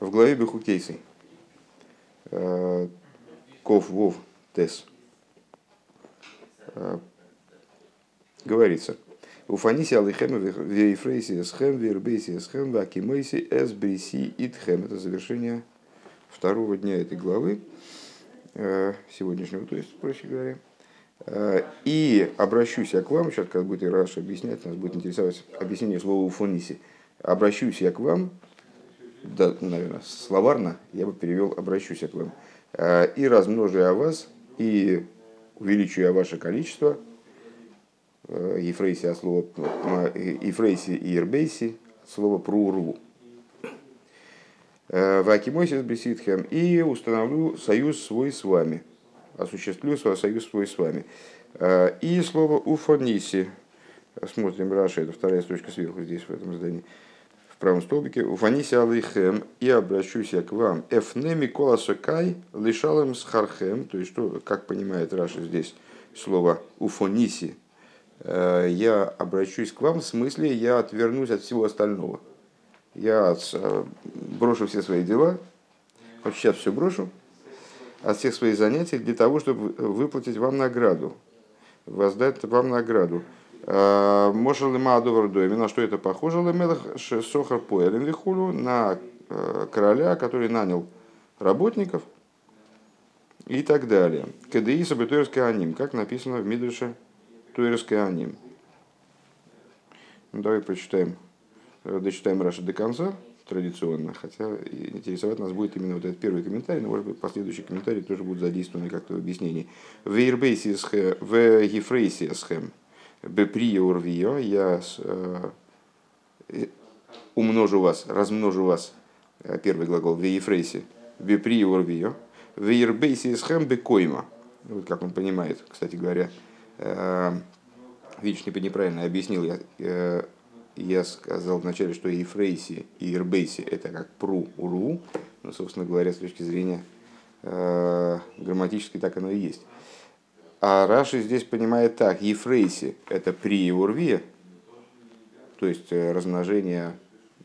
в главе Бехукейсы. Ков Вов Тес. Говорится. Уфаниси алихем вейфрейси эсхем вербейси эсхем вакимейси эсбриси итхем. Это завершение второго дня этой главы, сегодняшнего, то есть, проще говоря. И обращусь я к вам, сейчас, когда будет Ираш объяснять, нас будет интересовать объяснение слова уфониси. Обращусь я к вам, да, наверное, словарно я бы перевел «обращусь я к вам», и размножу я вас, и увеличу я ваше количество, Ефрейси от слова Ефрейси и Ирбейси, слово прурву. Вакимойсис Беситхем, и установлю союз свой с вами, осуществлю свой союз свой с вами. И слово уфониси, смотрим Раши, это вторая строчка сверху здесь, в этом здании в правом столбике, «ופניתי אליכם, и обращусь я к вам, אפנה מכל עסקי לשלם שכרכם», то есть, что, как понимает Раши здесь слово «ופניתי», «Э, я обращусь к вам, в смысле, я отвернусь от всего остального. Я э, брошу все свои дела, вот сейчас все брошу, от всех своих занятий для того, чтобы выплатить вам награду, воздать вам награду. Э, Мошел и Маадовар на что это похоже? Лемелах Сохар Поэлем Вихулю, на э, короля, который нанял работников и так далее. КДИ Сабатуэрский аним, как написано в Мидрше Туэрский аним. Ну, давай прочитаем, э, дочитаем Раша до конца, традиционно, хотя интересовать нас будет именно вот этот первый комментарий, но, может быть, последующие комментарии тоже будут задействованы как-то в объяснении. В Ефрейсисхем, Беприя урвио, я э, умножу вас, размножу вас, э, первый глагол, в Ефрейсе, Беприя урвио, в Ербейсе схэм бекойма. Вот как он понимает, кстати говоря. Э, видишь, неправильно объяснил я. Я сказал вначале, что Ефрейси и Ербейси это как пру урву. Но, собственно говоря, с точки зрения грамматической так оно и есть. А Раши здесь понимает так, Ефрейси – это при урве, то есть э, размножение,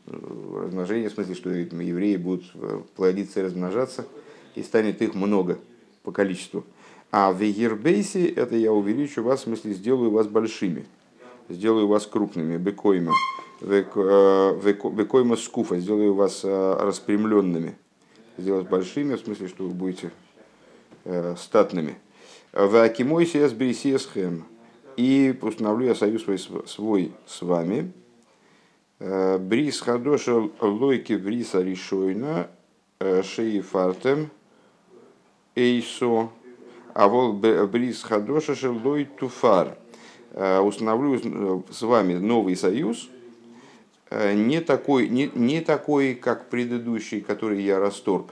э, размножение в смысле, что евреи будут э, плодиться и размножаться, и станет их много по количеству. А в Ербейсе – это я увеличу вас, в смысле, сделаю вас большими, сделаю вас крупными, бекойма, бекойма скуфа, сделаю вас распрямленными, сделать большими, в смысле, что вы будете статными – Вакимойси сбрисесхем. И установлю я союз свой, свой с вами. Э, брис хадоша лойки бриса решойна э, шеифартем эйсо. А вол брис хадоша шелой туфар. Э, установлю с вами новый союз, не такой, не, не такой, как предыдущий, который я расторг,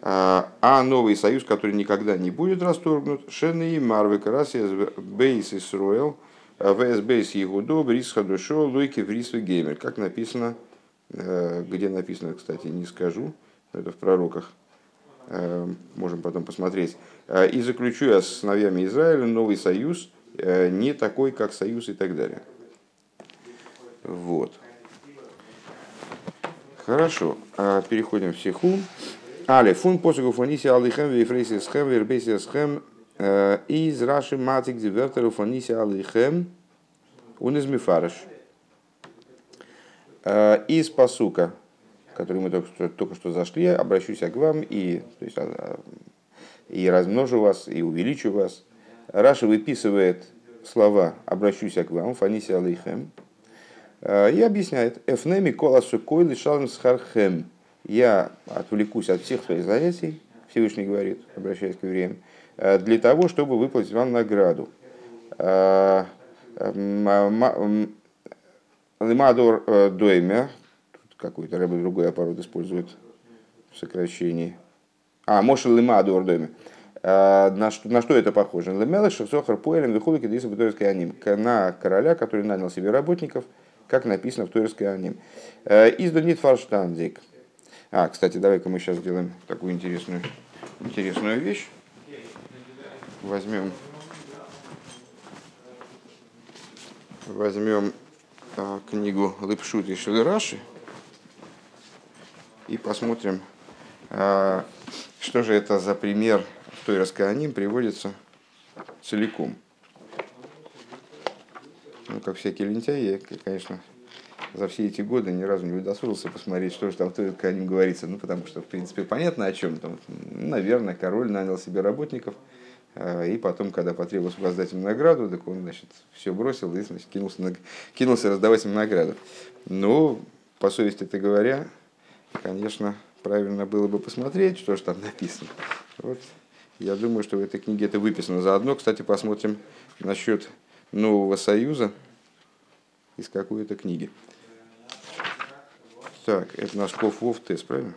а, а новый союз, который никогда не будет расторгнут, Шены и Марвы Карасия Бейс Исруэл, ВС Бейс Егудо, Брис Хадушо, Луйки Врис Геймер. Как написано, э, где написано, кстати, не скажу, это в пророках, э, можем потом посмотреть. Э, и заключу я с сыновьями Израиля новый союз, не такой, как союз и так далее. Вот. Хорошо. Переходим в Сиху. Але фун посугу фониси алихем вейфрейси схем вербейси схем э, из раши матик дивертеру фониси алихем он из мифарыш. Э, из посука, который мы только что, только что зашли, обращусь я к вам и, то есть, а, и размножу вас, и увеличу вас. Раша выписывает слова «обращусь я к вам», «фаниси алейхем», э, и объясняет «эфнеми кола сукой лишалм схархем» я отвлекусь от всех своих занятий, Всевышний говорит, обращаясь к евреям, э, для того, чтобы выплатить вам награду. Э, э, Доймя, тут какой-то рыба другой аппарат использует в сокращении. А, Мошел Лимадор Доймя. На что, на что это похоже? Лемелы Шахсохар Поэлем Вихулики Диса Туэрской Аним. На короля, который нанял себе работников, как написано в Туэрской Аним. Издунит Фарштандик. А, кстати, давай-ка мы сейчас сделаем такую интересную, интересную вещь. Возьмем, возьмем а, книгу Лыпшут и Шелераши. и посмотрим, что же это за пример в той Раскааним приводится целиком. Ну, как всякие лентяи, я, конечно, за все эти годы ни разу не удосужился посмотреть, что же там в той Раскааним говорится. Ну, потому что, в принципе, понятно о чем. Там, наверное, король нанял себе работников, и потом, когда потребовалось воздать им награду, так он, значит, все бросил и, значит, кинулся, на, кинулся раздавать им награду. Ну, по совести это говоря, конечно, правильно было бы посмотреть, что же там написано. Вот. Я думаю, что в этой книге это выписано. Заодно, кстати, посмотрим насчет нового союза из какой-то книги. Так, это наш Ков Вов Тес, правильно?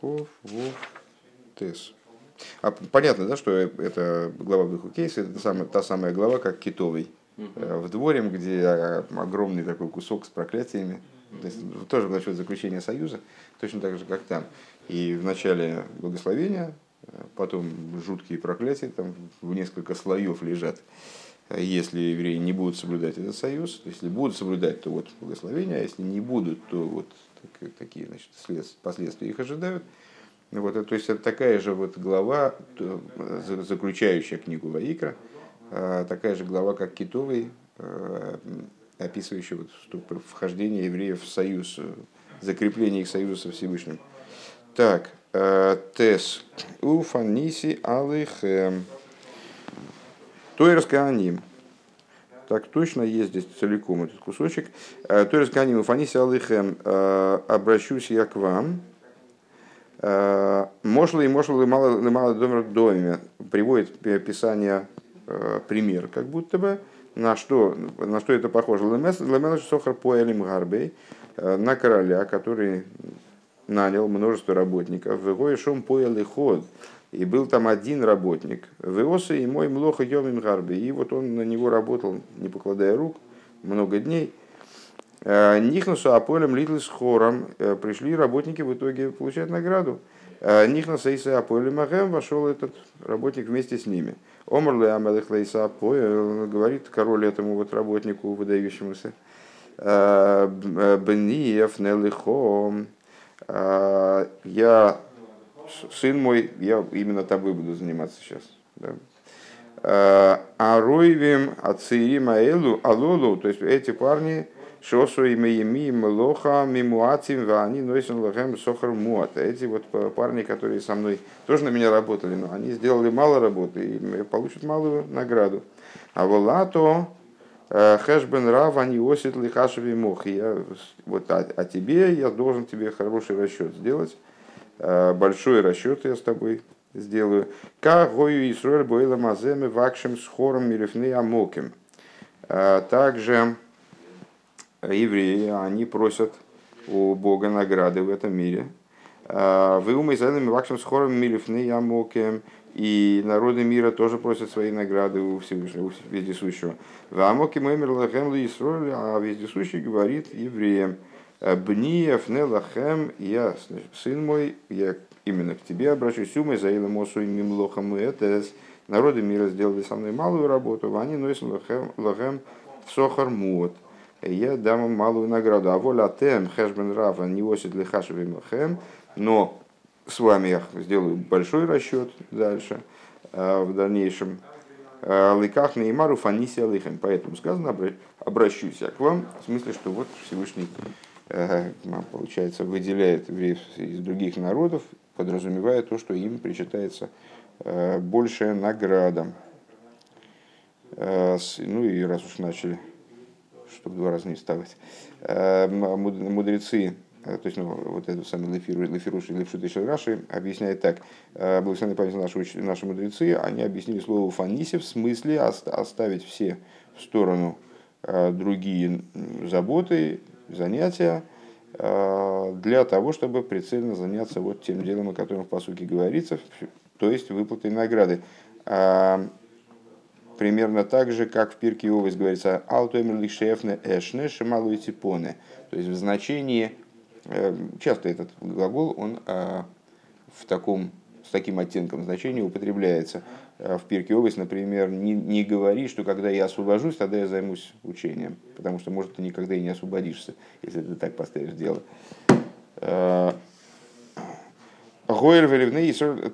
Ков Вов Тес. А понятно, да, что это глава в кейса, это самая, та самая глава, как китовый uh в дворе, где огромный такой кусок с проклятиями. То есть, тоже насчет заключения союза, точно так же, как там. И в начале благословения, э, потом жуткие проклятия, там в несколько слоев лежат. Если евреи не будут соблюдать этот союз, то если будут соблюдать, то вот благословение, а если не будут, то вот такие значит, последствия их ожидают. Вот, то есть это такая же вот глава, заключающая книгу Ваикра, а, такая же глава, как Китовый, а, описывающая вот вхождение евреев в союз, закрепление их союза со Всевышним. Так, э, Тес. Уфаниси алыхэм. Тойрс Кааним. Так точно есть здесь целиком этот кусочек. Э, Тойрс Кааним. Уфаниси алыхэм. Э, обращусь я к вам. Мошла и мошла мало мало домер доме. Приводит Писание пример, как будто бы на что, на что это похоже? Лемелаш Сохар Поэлим Гарбей, на короля, который нанял множество работников. В шум поел и ход. И был там один работник. Веоса и мой млоха йомим гарби. И вот он на него работал, не покладая рук, много дней. Э, Нихнусу аполем литл с хором. Э, пришли работники в итоге получать награду. Э, Нихнуса и аполем агэм вошел этот работник вместе с ними. Омрле амелых лейса говорит король этому вот работнику выдающемуся. Бниев нелихом я, сын мой, я именно тобой буду заниматься сейчас. Да? А Ройвим, Ациирим, Аэлу, Алолу, то есть эти парни, Шосу и Мееми, Млоха, Мимуатим, Вани, Нойсен Лахем, Сохар Муат. Эти вот парни, которые со мной тоже на меня работали, но они сделали мало работы и получат малую награду. А волато, Э, Хэшбен Рав, они осит лихашеви мох. Я, вот, а, а тебе я должен тебе хороший расчет сделать. Э, большой расчет я с тобой сделаю. Ка гою Исруэль боила маземе вакшем с хором мирифны амоким. Э, также евреи, они просят у Бога награды в этом мире. Вы умой вакшем с хором мирифны амоким и народы мира тоже просят свои награды у Всевышнего, у Вездесущего. В Амоке Мэмер Лисроль, а Вездесущий говорит евреям, Бниев не лахем, я, сын мой, я именно к тебе обращусь, умой за Мосу и Мимлохам это народы мира сделали со мной малую работу, они носят лахем в сохар муот. Я дам им малую награду. А воля тем хэшбен рава не осит лихашевим лахем, но с вами я сделаю большой расчет дальше, э, в дальнейшем. Э, Лыках Неймару Фаниси Алихем. Поэтому сказано, обращусь я к вам, в смысле, что вот Всевышний, получается, выделяет из других народов, подразумевая то, что им причитается большая награда. Ну и раз уж начали, чтобы два раза не вставать, мудрецы Э, то есть ну, вот эту самую Лефируши Лефшут Раши объясняет так. «Э, Благословенная память наши, наши мудрецы, они объяснили слово фаниси в смысле оставить все в сторону э, другие заботы, занятия, для того, чтобы прицельно заняться вот тем делом, о котором в посуке говорится, то есть выплатой награды. Примерно так же, как в Пирке Овес говорится, «Алтуэмер лишефне эшне шемалу типоне», то есть в значении Эм, часто этот глагол, он в таком с таким оттенком значения употребляется. В Пирке Овес, например, не, не говори, что когда я освобожусь, тогда я займусь учением, потому что, может, ты никогда и не освободишься, если ты так поставишь дело.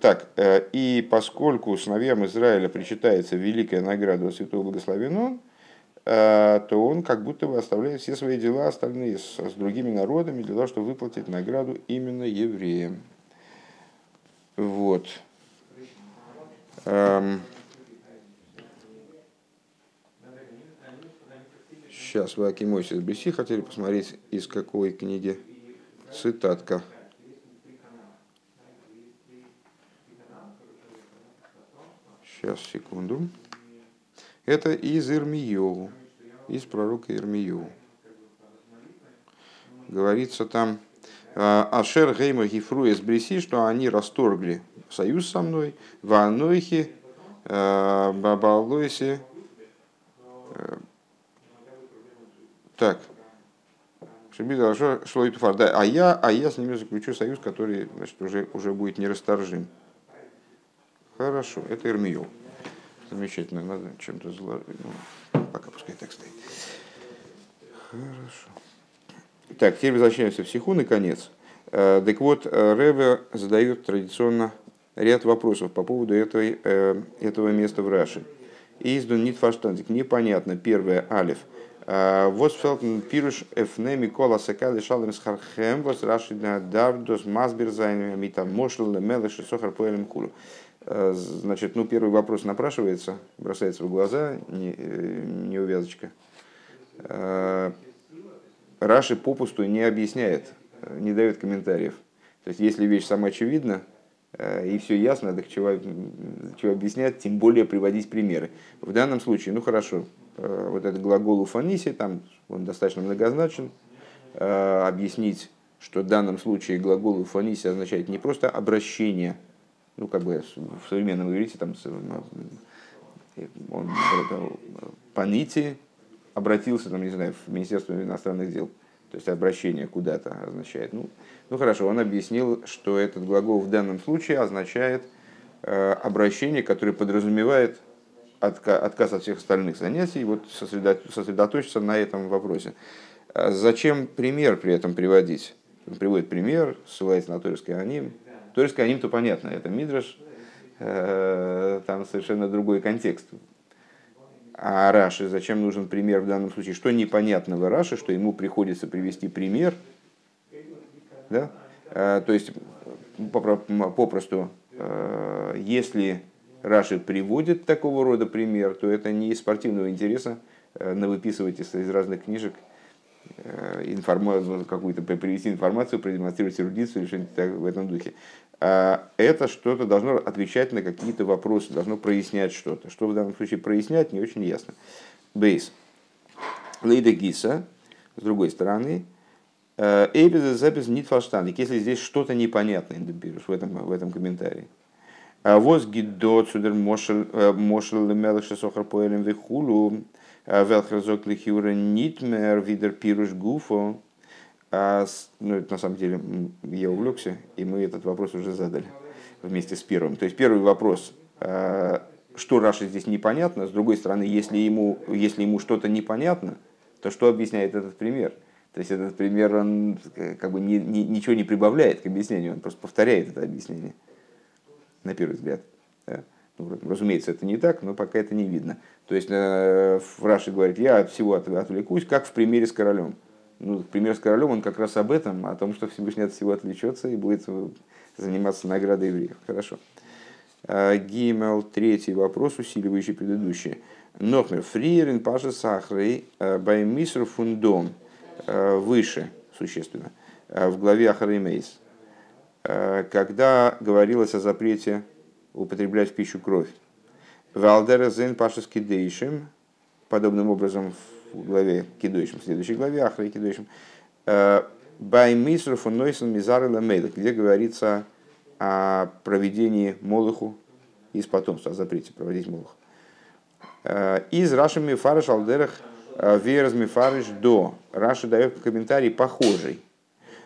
Так, и поскольку сыновьям Израиля причитается великая награда Святого Благословен то он как будто бы оставляет все свои дела остальные с, с другими народами для того, чтобы выплатить награду именно евреям. Вот. Эм. Сейчас вы Акимойсис Беси хотели посмотреть, из какой книги цитатка. Сейчас, секунду. Это из Ирмиеву, из пророка Ирмиеву. Говорится там, а, Ашер Гейма Гифру из Бриси, что они расторгли союз со мной, в Анойхе, Бабалойсе. Э, так. Шло и туфар. Да, а я, а я с ними заключу союз, который значит, уже, уже будет нерасторжим. Хорошо, это Ирмиев. Замечательно, надо чем-то заложить. Ну, пока пускай так стоит. Хорошо. Так, теперь возвращаемся в Сиху, наконец. Э, так вот, э, Реве задает традиционно ряд вопросов по поводу этой, э, этого места в Раши. Издун нит фаштандик. Непонятно. Первое, алиф. Восфелтен пируш эфне микола секали шалем схархем вос раши давдос масбир зайн митам мошл мелеши сохар поэлем кулу. Значит, ну, первый вопрос напрашивается, бросается в глаза, не, не увязочка. Раши попусту не объясняет, не дает комментариев. То есть, если вещь сама очевидна, э, и все ясно, так чего, чего объяснять, тем более приводить примеры. В данном случае, ну хорошо, э, вот этот глагол уфаниси, там он достаточно многозначен, э, объяснить, что в данном случае глагол уфаниси означает не просто обращение, ну как бы в современном иврите там он панити, обратился, там, не знаю, в Министерство иностранных дел, то есть обращение куда-то означает. Ну, ну хорошо, он объяснил, что этот глагол в данном случае означает э, обращение, которое подразумевает отка- отказ от всех остальных занятий, вот сосредоточиться на этом вопросе. А зачем пример при этом приводить? Он приводит пример, ссылается на Торийский аним. Торийский аним, то понятно, это Мидраш, э, там совершенно другой контекст. А Раши, зачем нужен пример в данном случае? Что непонятного Раши, что ему приходится привести пример? Да? А, то есть, попросту, а, если Раши приводит такого рода пример, то это не из спортивного интереса а, навыписывать из, из разных книжек информацию, какую-то привести информацию, продемонстрировать эрудицию или что-нибудь в этом духе. А, это что-то должно отвечать на какие-то вопросы, должно прояснять что-то. Что в данном случае прояснять, не очень ясно. Бейс. Лейда Гиса, с другой стороны, э, Эйбез запись нит фалштаник, если здесь что-то непонятное в этом, в этом комментарии. А воз гидот судер мошел э, мелыша сохар поэлем вихулу э, велхразок лихюра нитмер видер пируш гуфо а, ну, это на самом деле я увлекся, и мы этот вопрос уже задали вместе с первым. То есть первый вопрос, а, что Раши здесь непонятно, с другой стороны, если ему, если ему что-то непонятно, то что объясняет этот пример? То есть этот пример, он как бы ни, ни, ничего не прибавляет к объяснению, он просто повторяет это объяснение, на первый взгляд. Ну, разумеется, это не так, но пока это не видно. То есть э, Раши говорит, я от всего отвлекусь, как в примере с королем ну, пример с королем, он как раз об этом, о том, что Всевышний от всего отвлечется и будет заниматься наградой евреев. Хорошо. А, Гимел, третий вопрос, усиливающий предыдущий. Нохмер, фриерин паша сахрей баймиср фундом, выше, существенно, в главе Ахаримейс, когда говорилось о запрете употреблять в пищу кровь. Валдера зен пашески дейшим, подобным образом в главе Кидуишем, в следующей главе Ахра Кидуишем, э, Баймисру Нойсен Мизар где говорится о проведении Молоху из потомства, о запрете проводить Молох. Э, из Раши Мифарыш Алдерах э, Вераз Мифарыш до. Раши дает комментарий похожий.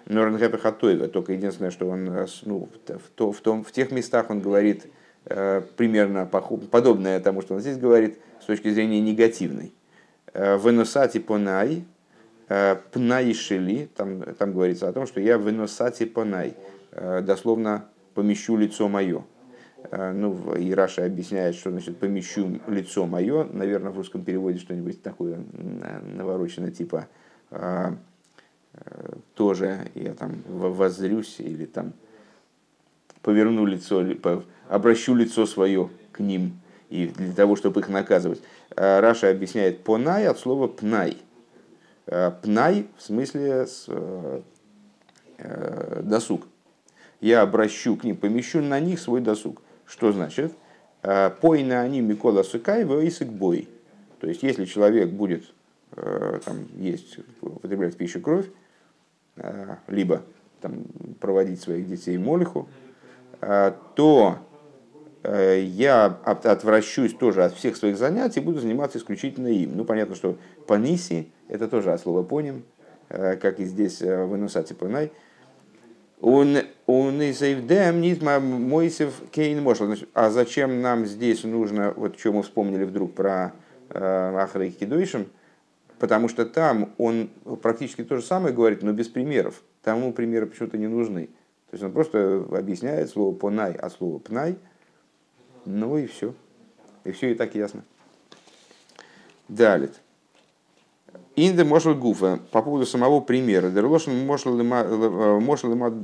Норнгепе Хатоева. Только единственное, что он ну, в, в, том, в тех местах он говорит примерно подобное тому, что он здесь говорит, с точки зрения негативной. Выносати понай, пнай шили, там, там говорится о том, что я выносати понай, дословно помещу лицо мое. Ну, и Раша объясняет, что значит помещу лицо мое. Наверное, в русском переводе что-нибудь такое навороченное, типа тоже я там воззрюсь или там поверну лицо, обращу лицо свое к ним и для того, чтобы их наказывать. Раша объясняет понай от слова пнай. Пнай в смысле с, досуг. Я обращу к ним, помещу на них свой досуг. Что значит? Пой на они Микола Сукай в бой. То есть, если человек будет там, есть, употреблять пищу кровь, либо там, проводить своих детей молиху, то я отвращусь тоже от всех своих занятий, буду заниматься исключительно им. Ну, понятно, что паниси, это тоже от слова поним, как и здесь в Инусате Панай. Он изайвдем нитма Мойсев Кейн Мошел. А зачем нам здесь нужно, вот что мы вспомнили вдруг про Ахрей Кидуишем, потому что там он практически то же самое говорит, но без примеров. Там ему примеры почему-то не нужны. То есть он просто объясняет слово понай от слова пнай, ну и все. И все и так ясно. Далее. Инде мошел гуфа по поводу самого примера. Дерлошен мошел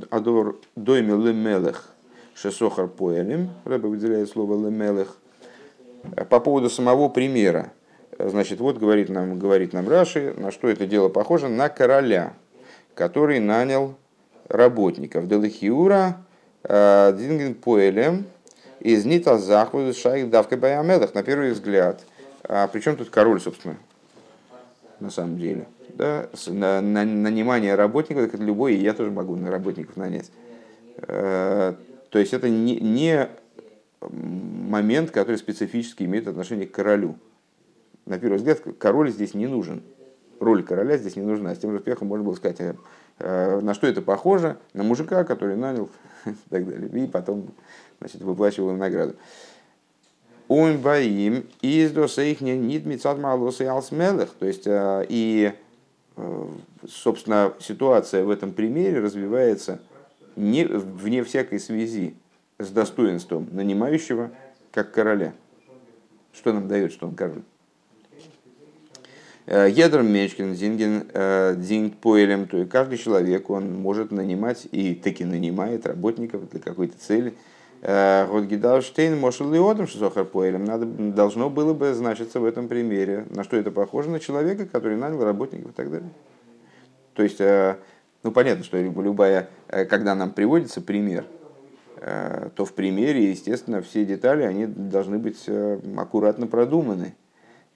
адор дойме лемелех шесохар поэлем. Рэбе выделяет слово лемелех. По поводу самого примера. Значит, вот говорит нам, говорит нам Раши, на что это дело похоже, на короля, который нанял работников. Делихиура э, Динген Поэлем из Нита Захву Шайх Давка Баямелах, на первый взгляд. А причем тут король, собственно, на самом деле. Да? На, на, нанимание работников, это любой, и я тоже могу на работников нанять. Э, то есть это не, не момент, который специфически имеет отношение к королю. На первый взгляд, король здесь не нужен. Роль короля здесь не нужна. С тем же успехом можно было сказать, на что это похоже? На мужика, который нанял и так далее. И потом значит, выплачивал им награду. Он боим из их нит мецад малоса и алсмелых. То есть, э, и, собственно, ситуация в этом примере развивается не, вне всякой связи с достоинством нанимающего, как короля. Что нам дает, что он король? Едр Мечкин, Зинген, Динг Поэлем, то есть каждый человек, он может нанимать и таки нанимает работников для какой-то цели. Годгидалштейн, Мошел Леодом, Шизохар Поэлем, надо, должно было бы значиться в этом примере, на что это похоже, на человека, который нанял работников и так далее. То есть, ну понятно, что любая, когда нам приводится пример, то в примере, естественно, все детали, они должны быть аккуратно продуманы.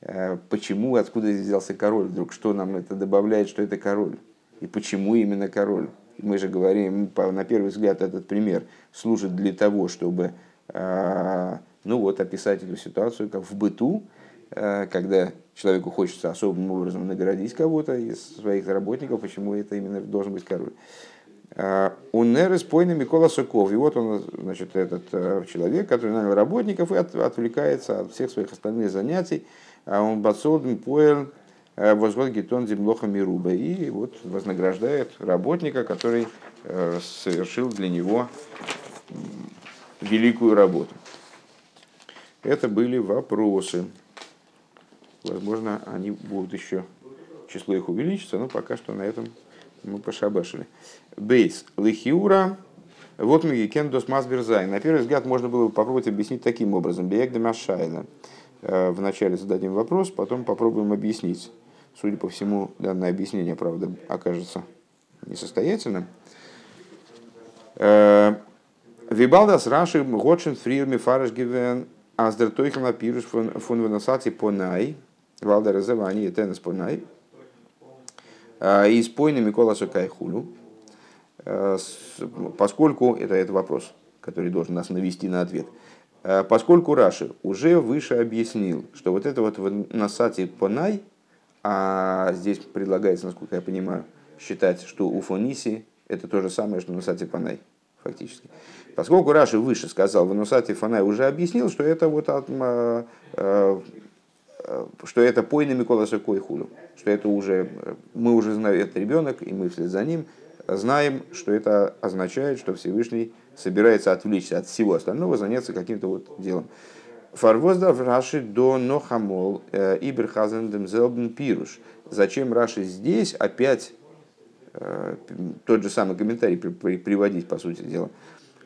Э, почему, откуда взялся король вдруг, что нам это добавляет, что это король, и почему именно король. Мы же говорим, на первый взгляд этот пример служит для того, чтобы э, ну вот, описать эту ситуацию как в быту, э, когда человеку хочется особым образом наградить кого-то из своих работников, почему это именно должен быть король. У Нерес пойна Микола Соков. И вот он, значит, этот человек, который нанял работников и отвлекается от всех своих остальных занятий, а он бацолден поэл э, возвод гетон землоха мируба. И вот вознаграждает работника, который э, совершил для него великую работу. Это были вопросы. Возможно, они будут еще, число их увеличится, но пока что на этом мы пошабашили. Бейс. Лихиура. Вот мы кендос масберзай. На первый взгляд можно было попробовать объяснить таким образом. Беек де машайла. Э, вначале зададим вопрос, потом попробуем объяснить. Судя по всему, данное объяснение, правда, окажется несостоятельным. Э, Вибалдас Раши Готшен Фрирми Фараш Гивен Аздер Тойхана Пируш фон Венасати Понай Валдер Зевани Тенес Понай э, и спойны Микола Сокайхулю поскольку это, это вопрос, который должен нас навести на ответ – поскольку Раши уже выше объяснил, что вот это вот насати понай, а здесь предлагается, насколько я понимаю, считать, что у фониси это то же самое, что Нусати Фанай, фактически. Поскольку Раши выше сказал, Нусати Фанай уже объяснил, что это вот от, э, э, что это пойна Микола Сокой Худу, что это уже, мы уже знаем, это ребенок, и мы вслед за ним знаем, что это означает, что Всевышний собирается отвлечься от всего остального, заняться каким-то вот делом. Фарвоздав Раши до Нохамол э, Иберхазендем Зелбен Пируш. Зачем Раши здесь опять э, тот же самый комментарий приводить, по сути дела.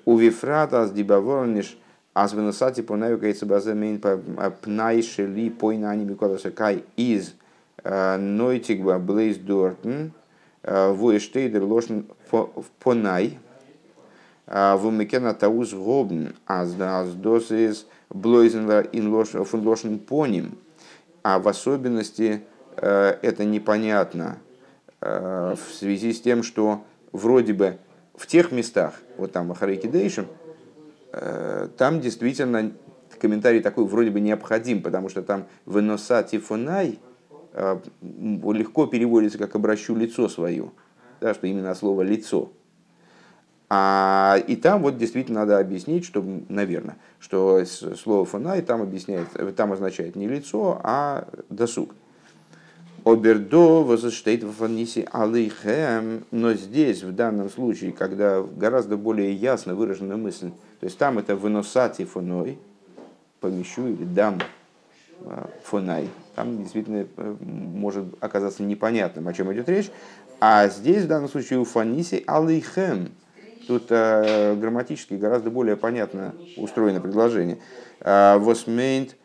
У Вифрата с Дибаворниш аз выносати по навикается базамейн пнай шели пойна микола кай из э, нойтигба блейз дортен вуэштейдер лошен понай вумекена тауз гобн дос из блойзен фун лошен поним. А в особенности э, это непонятно э, в связи с тем, что вроде бы в тех местах, вот там в Ахарейкидейшем, Э, там действительно комментарий такой вроде бы необходим, потому что там «выноса тифонай» э, легко переводится как «обращу лицо свое», да, что именно слово «лицо». А, и там вот действительно надо объяснить, что, наверное, что слово «фонай» там, объясняет, там означает не лицо, а досуг. Обердо возштейт в фанисе алейхем, но здесь, в данном случае, когда гораздо более ясно выражена мысль, то есть там это выносати фоной, помещу или дам а, фонай, там действительно э, может оказаться непонятным, о чем идет речь. А здесь, в данном случае, у фаниси алейхем, тут э, грамматически гораздо более понятно устроено предложение. А, Восмейнт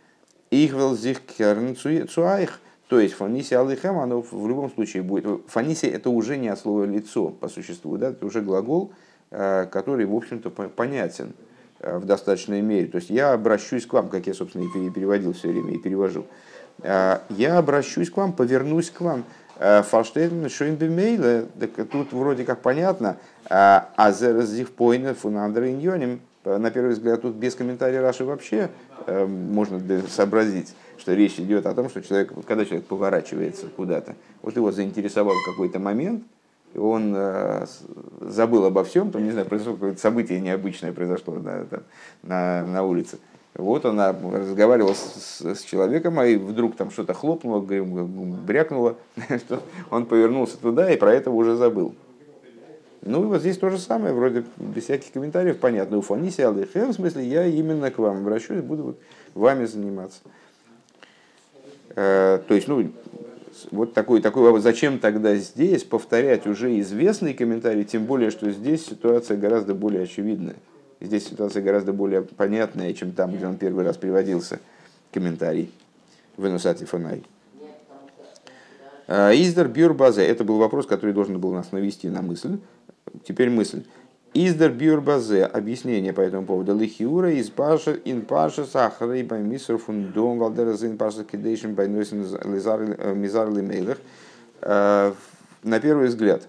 ихвел зих керн цуайх, то есть фаниси алейхем, оно в любом случае будет... Фаниси это уже не от слова лицо по существу, да? это уже глагол, э, который, в общем-то, понятен э, в достаточной мере. То есть я обращусь к вам, как я, собственно, и переводил все время и перевожу. Э, я обращусь к вам, повернусь к вам. Фалштейн Шойнбемейле, тут вроде как понятно, а зерзихпойна фунандер иньоним, на первый взгляд, тут без комментария Раши вообще можно сообразить, что речь идет о том, что человек, когда человек поворачивается куда-то, вот его заинтересовал какой-то момент, и он э, забыл обо всем, там, не знаю, произошло какое-то событие необычное произошло на, там, на, на улице. Вот он разговаривал с, с человеком, а и вдруг там что-то хлопнуло, брякнуло, он повернулся туда и про это уже забыл. Ну и вот здесь то же самое, вроде без всяких комментариев, понятно. У Фаниси Аллахем, в смысле, я именно к вам обращусь, буду вот вами заниматься. Э, то есть, ну, вот такой, такой вопрос, зачем тогда здесь повторять уже известный комментарий, тем более, что здесь ситуация гораздо более очевидная. Здесь ситуация гораздо более понятная, чем там, где он первый раз приводился, комментарий в Энусати Фонай. Э, Издер Бюрбазе, это был вопрос, который должен был нас навести на мысль. Теперь мысль. Издер бюрбазе. Объяснение по этому поводу. Лихиура из паша ин паша сахарей бай мисер фундом валдераз ин паша кидейшин бай носин мизар лимейлах. Э, на первый взгляд,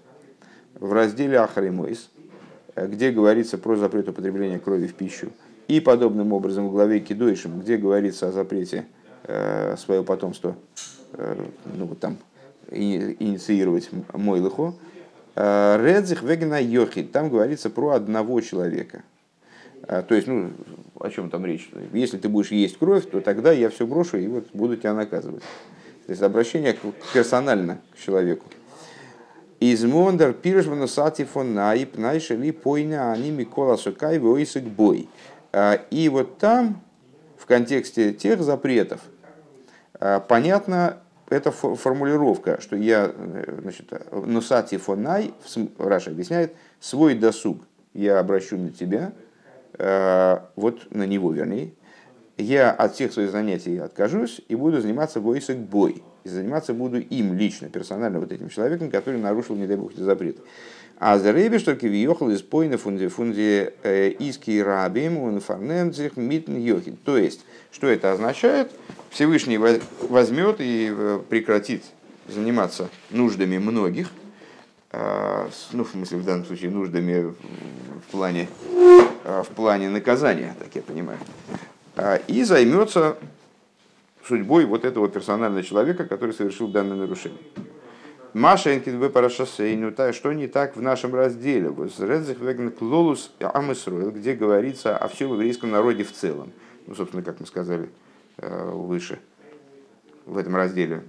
в разделе Ахари Мойс, э, где говорится про запрет употребления крови в пищу, и подобным образом в главе Кидойшим, где говорится о запрете э, свое потомство, ну вот там, инициировать Мойлыху, Э, Редзих вегена йохид. Там говорится про одного человека. Э, то есть, ну, о чем там речь? Если ты будешь есть кровь, то тогда я все брошу и вот буду тебя наказывать. То есть обращение персонально к человеку. Из Мондер пиржвана сатифон наип найшели пойна они микола сукай войсик бой. Э, и вот там, в контексте тех запретов, понятно, это формулировка, что я, э, значит, нусати фонай, Раша объясняет, свой досуг я обращу на тебя, э, вот на него, вернее, я от всех своих занятий откажусь и буду заниматься войсок бой. И заниматься буду им лично, персонально, вот этим человеком, который нарушил, не дай бог, эти запреты. А за рейбе, что въехал из поина фунди фунди э, иски рабим он фарненцих митн йохин. То есть, что это означает? Всевышний возьмет и э, прекратит заниматься нуждами многих, а, ну, в смысле, в данном случае, нуждами в плане, в плане наказания, так я понимаю, и займется судьбой вот этого персонального человека, который совершил данное нарушение. Маша Энкин Парашасейну, что не так в нашем разделе, Клолус Амисруэл, где говорится о всем еврейском народе в целом. Ну, собственно, как мы сказали э, выше, в этом разделе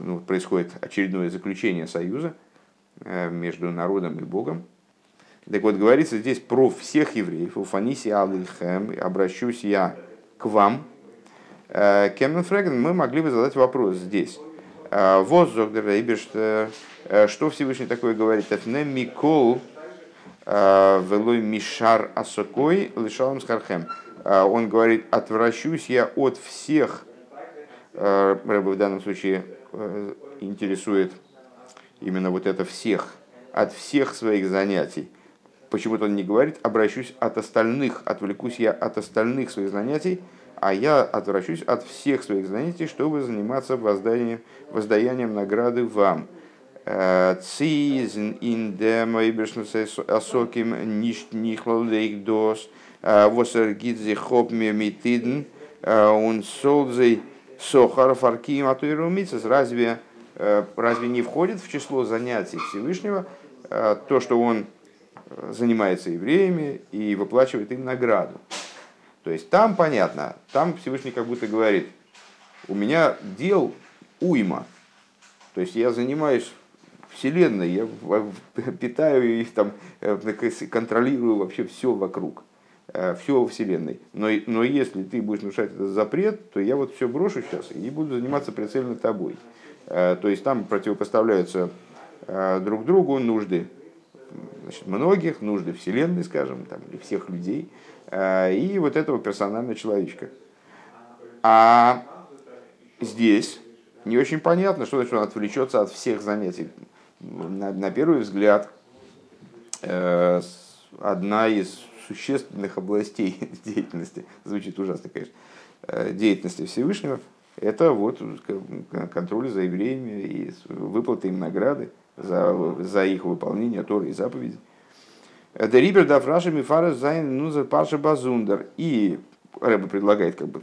ну, происходит очередное заключение союза э, между народом и Богом. Так вот, говорится здесь про всех евреев. Уфаниси Алихем, обращусь я к вам. Э, Кемен Фреген, мы могли бы задать вопрос здесь. Воздух, что Всевышний такое говорит? Это Микол Велой Мишар Асокой Лишалам Скархем. Он говорит, отвращусь я от всех, в данном случае э, интересует именно вот это всех, от всех своих занятий. Почему-то он не говорит, обращусь от остальных, отвлекусь я от остальных своих занятий, а я отвращусь от всех своих занятий, чтобы заниматься воздаянием, воздаянием награды вам. Цизн индем асоким нихлолейк дос восергидзе хоп митидн он солзей сохар фарким атуирумицес. Разве, разве не входит в число занятий Всевышнего то, что он занимается евреями и выплачивает им награду? То есть там понятно, там Всевышний как будто говорит, у меня дел уйма. То есть я занимаюсь Вселенной, я питаю и там, э, контролирую вообще все вокруг, э, все во Вселенной. Но, но если ты будешь нарушать этот запрет, то я вот все брошу сейчас и буду заниматься прицельно тобой. Э, то есть там противопоставляются друг другу нужды значит, многих, нужды Вселенной, скажем, там, или всех людей – Э, и вот этого персонального человечка. А здесь не очень понятно, что значит он отвлечется от всех занятий. На, на первый взгляд, э, одна из существенных областей деятельности, звучит ужасно, конечно, э, деятельности Всевышнего, это вот контроль за евреями и выплаты им награды за, за их выполнение Торы и заповедей. דעריבער דאַרף רש"י מפרש זיין אין אונדזער פרשה באַזונדער. И Ребе предлагает как бы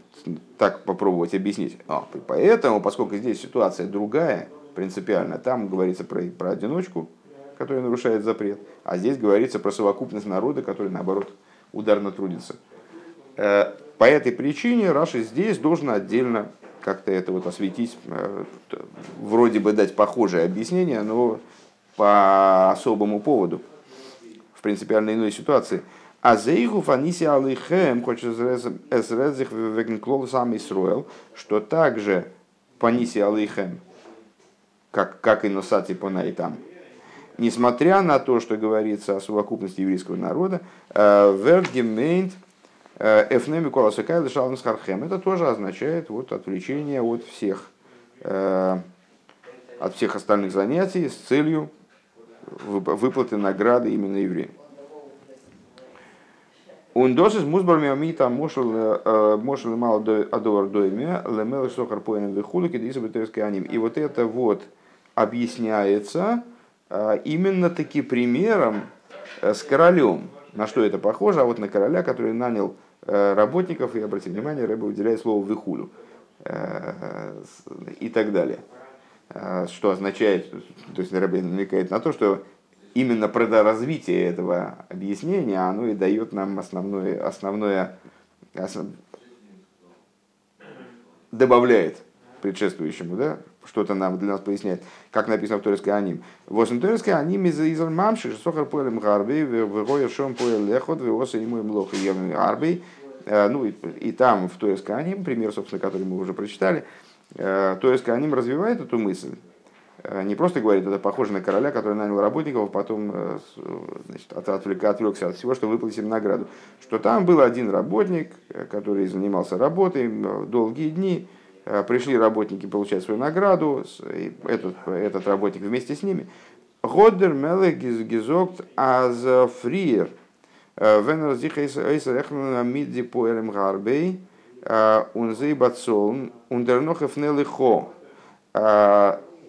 так попробовать объяснить. А, поэтому, поскольку здесь ситуация другая, принципиально, там говорится про, про одиночку, который нарушает запрет, а здесь говорится про совокупность народа, который, наоборот, ударно трудится. Э, по этой причине Раша здесь должен отдельно как-то это вот осветить, э, вроде бы дать похожее объяснение, но по особому поводу в принципиально иной ситуации. А зейгу фаниси алейхем, хочет эсрезих вегнклол сам Исруэл, что также паниси алейхем, как, как и носати понай там, несмотря на то, что говорится о совокупности еврейского народа, э, э, эфнеми колосакай лишалм хархем, это тоже означает вот, отвлечение от всех, э, от всех остальных занятий с целью выплаты награды именно евреям. Он досыс музбар миамита мошел э, мало адор дойме лемел сохар поэнем вихулики дисабитерский аним. И вот это вот объясняется именно таки примером с королем. На что это похоже? А вот на короля, который нанял работников, и обратите внимание, Рэба выделяет слово «вихулю» и так далее. Что означает, то есть Рэба намекает на то, что именно продоразвитие этого объяснения, оно и дает нам основное, основное основ... добавляет предшествующему, да, что-то нам для нас поясняет, как написано в Торецкой Аним. Восемь Торецкой Аним из Мамши, Сохар Поэлем Гарби, Вегоя Шом Поэл Лехот, Веоса ему им Лох Гарби. Э, ну и, и там в Торецкой Аним, пример, собственно, который мы уже прочитали, э, Торецкой Аним развивает эту мысль, Э, не просто говорит, это похоже на короля, который нанял работников, а потом значит, отвлекся от всего, что выплатил награду. Что там был один работник, который занимался работой долгие дни, пришли работники получать свою награду, этот, этот работник вместе с ними. Годдер меле гизокт аз фриер. Вен раздиха эйсер мидзи поэлем гарбей. Унзей бацолн. Ундернох эфнелихо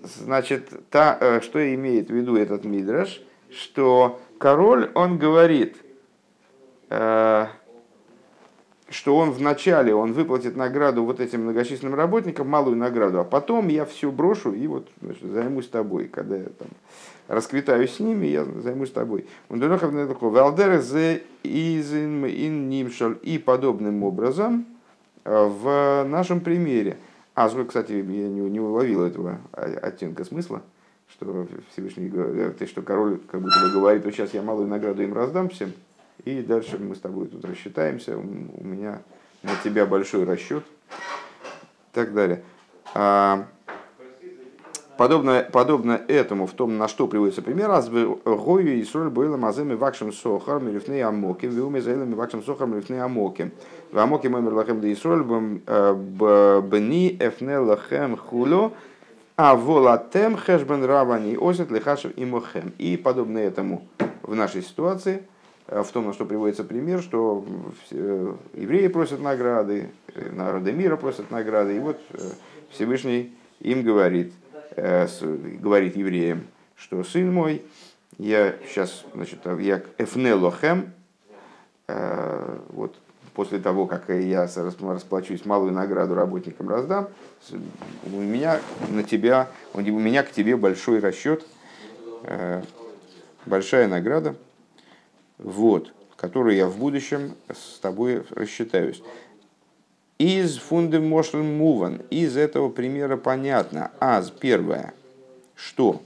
значит, та, э, что имеет в виду этот мидраш, что король, он говорит, э, что он вначале он выплатит награду вот этим многочисленным работникам, малую награду, а потом я все брошу и вот значит, займусь тобой, когда я там расквитаюсь с ними, я займусь тобой. И подобным образом э, в нашем примере, а, кстати, я не, не уловил этого оттенка смысла, что Всевышний говорит, что король как будто бы говорит, вот сейчас я малую награду им раздам всем, и дальше мы с тобой тут рассчитаемся, у меня на тебя большой расчет, и так далее. Подобно, подобно этому, в том, на что приводится пример, гою и соль было маземи вакшем сохар милифны амоким, виуме заилами вакшем сохар милифны амоким. В амоке мэмер лахем да и соль э, бни эфне лахем хуло, а волатем хэшбен равани осет лихашев и мохем. И подобно этому в нашей ситуации – Э, в том, на что приводится пример, что э, евреи просят награды, народы мира просят награды, и вот Всевышний им говорит, говорит евреям, что сын мой, я сейчас, значит, я эфнелохем, вот после того, как я расплачусь, малую награду работникам раздам, у меня на тебя, у меня к тебе большой расчет, большая награда – вот, который я в будущем с тобой рассчитаюсь. Из фунды Мошлен Муван, из этого примера понятно. Аз, первое, что?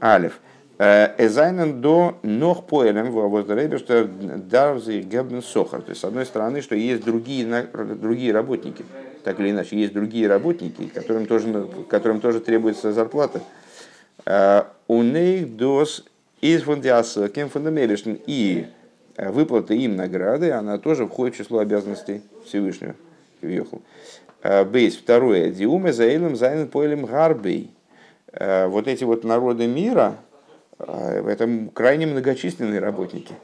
Алиф. Э, Эзайнен до ног поэлем что дарвзи гебен сохар. То есть, с одной стороны, что есть другие, другие работники, так или иначе, есть другие работники, которым тоже, которым тоже требуется зарплата. Э, у них дос из фундиаса кем фундамелишн и э, выплата им награды, она тоже входит в число обязанностей Всевышнего. Въехал. Э, бейс. Второе. Диуме заэлем зайнен поэлем гарбей. Э, вот эти вот народы мира, это крайне многочисленные работники.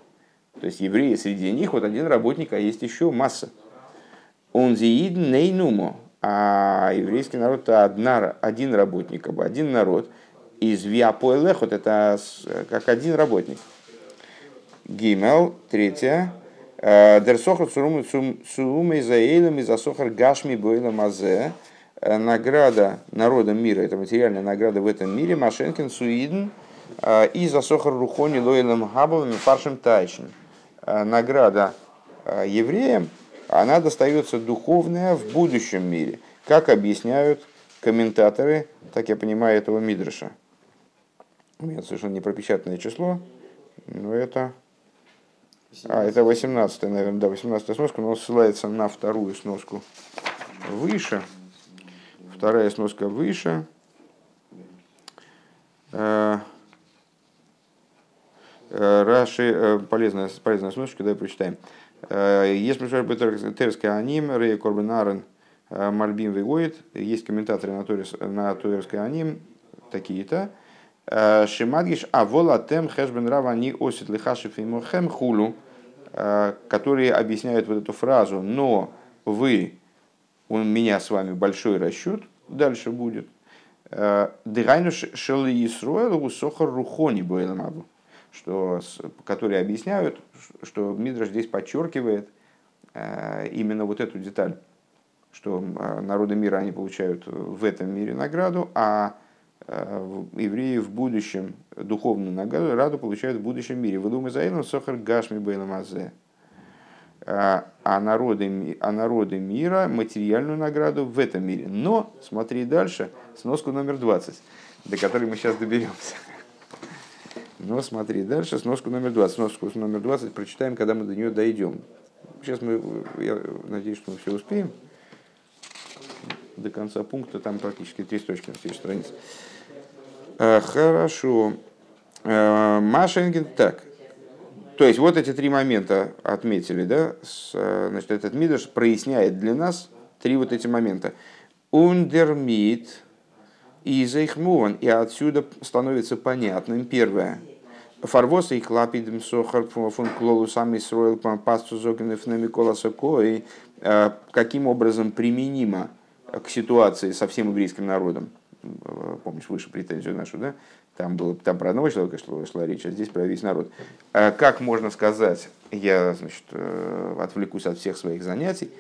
То есть евреи среди них вот один работник, а есть еще масса. Он зиид нейнумо. А еврейский народ это одна, один работник, один народ – из Виапоэлехот, это как один работник. Гимел, третья. Э, Дерсохар Сумей Заэлем и Засохар Гашми Бойла Мазе. Э, награда народа мира, это материальная награда в этом мире. Машенкин Суиден э, и Засохар Рухони Лойлем Хабовым и Паршем Тайшин. Награда евреям, она достается духовная в будущем мире. Как объясняют комментаторы, так я понимаю, этого Мидраша. У меня совершенно непропечатанное число, но это... 18. А, это 18 наверное, да, 18 сноска, но ссылается на вторую сноску выше. Вторая сноска выше. Э, э, Раши, э, полезная, полезная сносочка, давай прочитаем. Если мы Терская аним, Рей Корбенарен, Мальбим Вегоид, есть комментаторы на, Торис, на Торской аним, такие-то, Шимадгиш Авола Тем Хэшбен Рава Они Осит Лихашев и Мохем Хулу, э, которые объясняют вот эту фразу, но вы, у меня с вами большой расчет, дальше будет. Э, Дыгайну Шелы Исруэлу Сохар Рухони Бойламабу, что, которые объясняют, что Мидраш здесь подчеркивает именно вот эту деталь, что народы мира они получают в этом мире награду, а Э, евреи в будущем духовную награду получают в будущем мире. Вы думаете, Заилом Сохар Гашми Бейламазе. А, а народы, а народы мира материальную награду в этом мире. Но, смотри дальше, сноску номер 20, до которой мы сейчас доберемся. Но смотри дальше, сноску номер 20. Сноску номер 20 прочитаем, когда мы до нее дойдем. Сейчас мы, я надеюсь, что мы все успеем. До конца пункта там практически три строчки на следующей странице. Э, хорошо. Э, Машенькин, так. То есть вот эти три момента отметили, да? Э, значит, этот Мидаш проясняет для нас три вот эти момента. Ундермит и Зейхмуван. И отсюда становится понятным первое. Фарвос и клапидем сохар фун клолу сами строил пасту зогенев на Микола Сокой. Каким образом применимо к ситуации со всем еврейским народом? Помнишь, выше претензию нашу, да, Там, было, там про одного человека шла, шла речь, а здесь про весь народ. А как можно сказать, я значит, э, отвлекусь от всех своих занятий,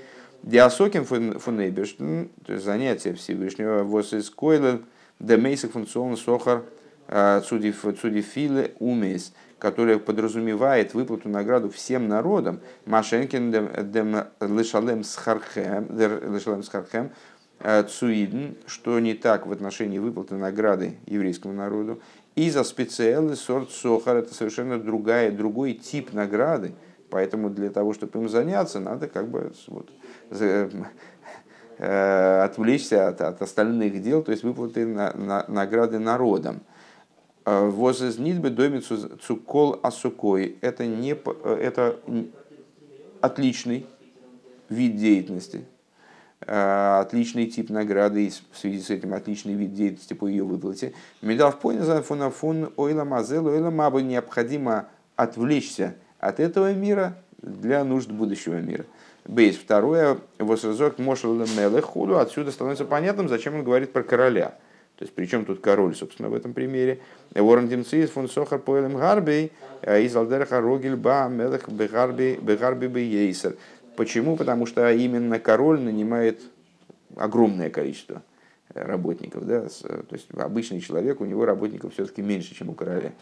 Диасоким фунейбеш, то есть занятие Всевышнего, вос из койлен, демейсик функцион сохар, цудифиле умейс, которое подразумевает выплату награду всем народам, Машенкин дем лишалем схархем, цуидн, что не так в отношении выплаты награды еврейскому народу, и за специальный сорт сохар, это совершенно другая, другой тип награды, поэтому для того, чтобы им заняться, надо как бы вот, э, отвлечься от, от остальных дел, то есть выплаты на, на, награды народам. Э, Возез нидбе домицу цукол асукой. Это, не, это отличный вид деятельности, э, отличный тип награды и в связи с этим отличный вид деятельности по ее выплате. Медав понял фон ойла мазел ойла мабы необходимо отвлечься от этого мира для нужд будущего мира. Бейс. Второе, возразок Мошел Мелехуду. Отсюда становится понятным, зачем он говорит про короля. То есть, причем тут король, собственно, в этом примере. Ворон Димцис фун Сохар Поэлем Гарбей из Алдерха Рогель Ба Мелех Бегарби Бейсер. Почему? Потому что именно король нанимает огромное количество работников. Да? То есть обычный человек, у него работников все-таки меньше, чем у короля.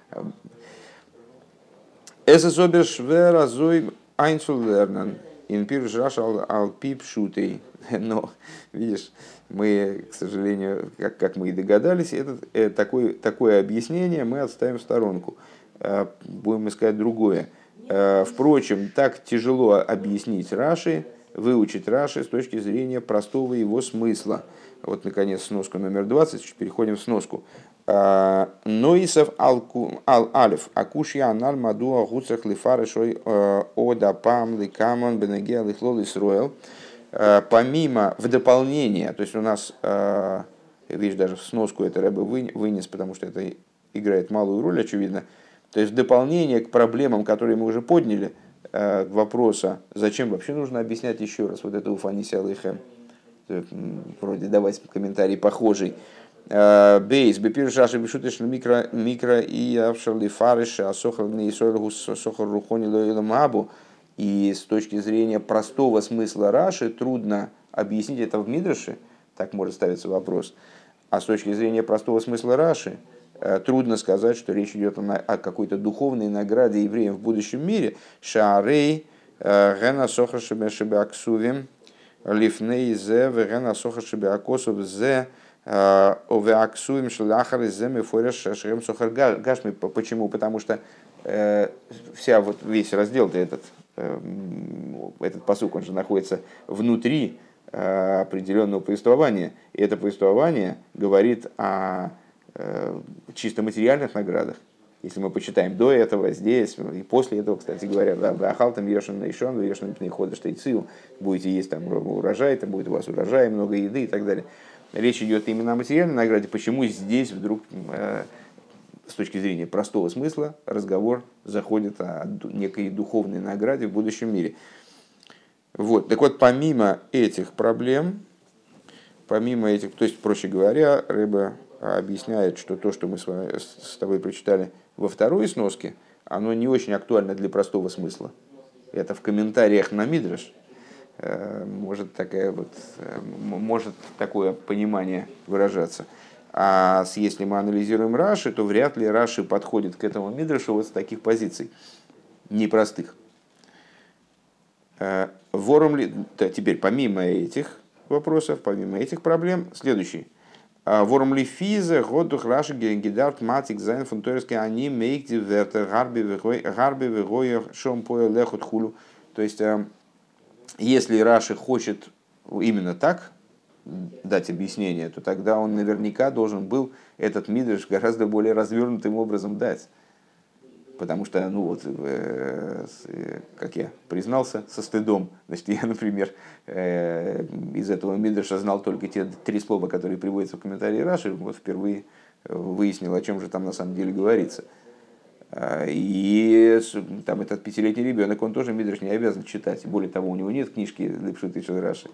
Но, видишь, мы, к сожалению, как, как мы и догадались, это, это такое, такое объяснение мы отставим в сторонку. Э, будем искать другое. Э, впрочем, так тяжело объяснить Раши, выучить Раши с точки зрения простого его смысла. Вот, наконец, сноску номер 20, переходим в сноску. Э, Ноисов ал-алиф, акушья анар мадуа гуцах лифарышой э, ода пам ликамон бенегеа лихлол исруэл. Помимо, в дополнение, то есть у нас, видишь, даже в сноску это Рэбе вынес, потому что это играет малую роль, очевидно. То есть в дополнение к проблемам, которые мы уже подняли, к вопросу, зачем вообще нужно объяснять еще раз вот это Уфаниси Алейхем, вроде давать комментарий похожий, Бейс, бепир шаши бешутыш микро, микро и авшарли фариш, а сохар не сохар рухони мабу. И с точки зрения простого смысла Раши трудно объяснить это в Мидраше, так может ставиться вопрос. А с точки зрения простого смысла Раши, э, трудно сказать, что речь идет о какой-то духовной награде евреям в будущем мире. Шаарей, э, гена сохар шебеаксувим, лифней зе, гена сохар шебеакосов зе, Овеаксуем шляхар из земи фореш шрем сухар гашми. Почему? Потому что э, вся вот весь раздел этот, э, этот посук, он же находится внутри э, определенного повествования. И это повествование говорит о чисто материальных наградах. Если мы почитаем до этого, здесь и после этого, кстати говоря, да, ахал там ешен наишон, ешен ходишь штейцил, будете есть там урожай, там будет у вас урожай, много еды и так далее речь идет именно о материальной награде, почему здесь вдруг э, с точки зрения простого смысла разговор заходит о некой духовной награде в будущем мире. Вот. Так вот, помимо этих проблем, помимо этих, то есть, проще говоря, Рыба объясняет, что то, что мы с, вами, с тобой прочитали во второй сноске, оно не очень актуально для простого смысла. Это в комментариях на Мидраш, Э, может, такая вот, э, может такое понимание выражаться. А если мы анализируем Раши, то вряд ли Раши подходит к этому Мидрашу вот с таких позиций, непростых. Э, ворум ли... Теперь, помимо этих вопросов, помимо этих проблем, следующий. Ворум ли физа, годух раши гедарт матик зайн фунториски они мейкти вертер гарби вегоя шом поя лехот хулю. То есть, если Раши хочет именно так дать объяснение, то тогда он наверняка должен был этот мидриш гораздо более развернутым образом дать. Потому что, ну вот, э, э, как я признался со стыдом, значит, я, например, э, из этого мидриша знал только те три слова, которые приводятся в комментарии Раши, вот впервые выяснил, о чем же там на самом деле говорится – а, и там этот пятилетний ребенок, он тоже Мидриш не обязан читать. Более того, у него нет книжки Лепшут и Шелраши.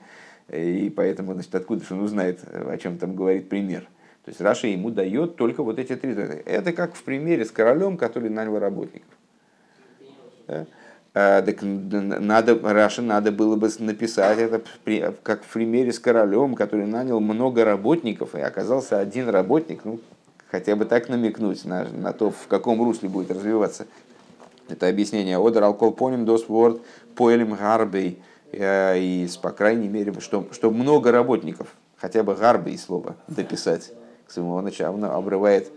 И поэтому, значит, откуда же он узнает, о чем там говорит пример. То есть Раша ему дает только вот эти три. Это как в примере с королем, который нанял работников. Да? А, так надо, Раше надо было бы написать это как в примере с королем, который нанял много работников, и оказался один работник, ну, хотя бы так намекнуть на, на то, в каком русле будет развиваться это объяснение Одер Алколпоним Дос Ворд Поэлем Гарбей. И, по крайней мере, чтобы, чтобы много работников, хотя бы Гарбей слово дописать к своему началу. Он обрывает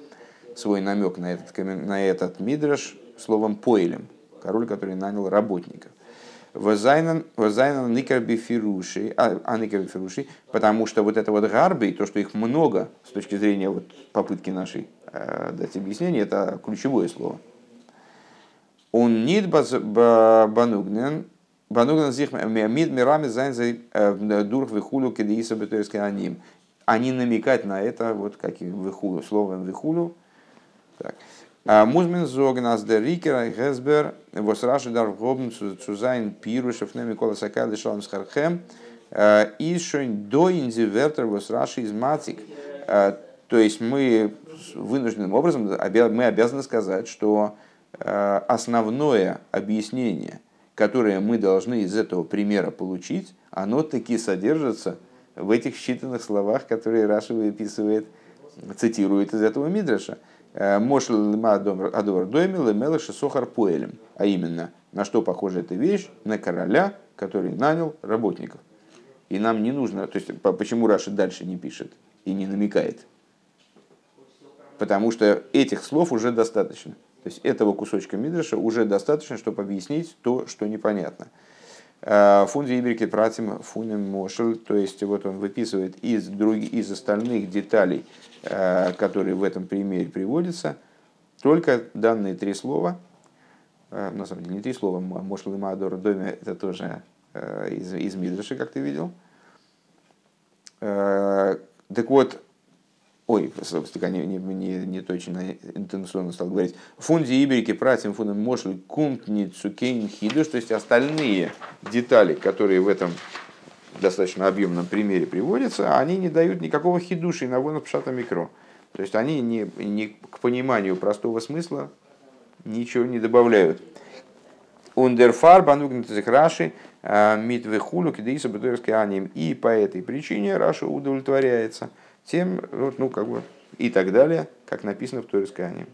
свой намек на этот, на этот мидраш словом поэлем, король, который нанял работников. Возайнан никарбифируши, а, а никарбифируши, потому что вот это вот гарби, то, что их много с точки зрения вот попытки нашей э, дать объяснение, это ключевое слово – он нит банугнен, банугнен зих мид мирами зайнзай э, дурх вихулю кедииса бетойский аним. Они намекать на это, вот как и вихулю, словом вихулю. Так. А Музмин зоген аз дер рикер гесбер вос раши дар гобн цузайн пирушев неми кола сакай лишалм схархем э, и шойн до инзивертер вос раши из мацик. Э, то есть мы вынужденным образом мы обязаны сказать, что основное объяснение, которое мы должны из этого примера получить, оно таки содержится в этих считанных словах, которые Раша выписывает, цитирует из этого Мидраша. «Э, Мошел адор домил мелыша сохар поэлем. А именно, на что похожа эта вещь? На короля, который нанял работников. И нам не нужно, то есть почему Раша дальше не пишет и не намекает? Потому что этих слов уже достаточно. То есть этого кусочка Мидраша уже достаточно, чтобы объяснить то, что непонятно. Э, Фунди Иберки Пратим Фунем Мошель, то есть вот он выписывает из, других, из остальных деталей, э, которые в этом примере приводятся, только данные три слова, э, на самом деле не три слова, Мошель и Маадор Доме, это тоже из, из Мидраша, как ты видел. Так вот, ой, слегка не, не, не, не точно интенционно стал говорить, фунди иберики пратим фундам мошли кумтни цукейн хидуш, то есть остальные детали, которые в этом достаточно объемном примере приводятся, они не дают никакого хидуши на вон пшата микро. То есть они не, не к пониманию простого смысла ничего не добавляют. Ундерфар банугнитых раши а, митвехулю кидеиса аним. И по этой причине Раша удовлетворяется – тем, ну, как бы, и так далее, как написано в Торе Скании.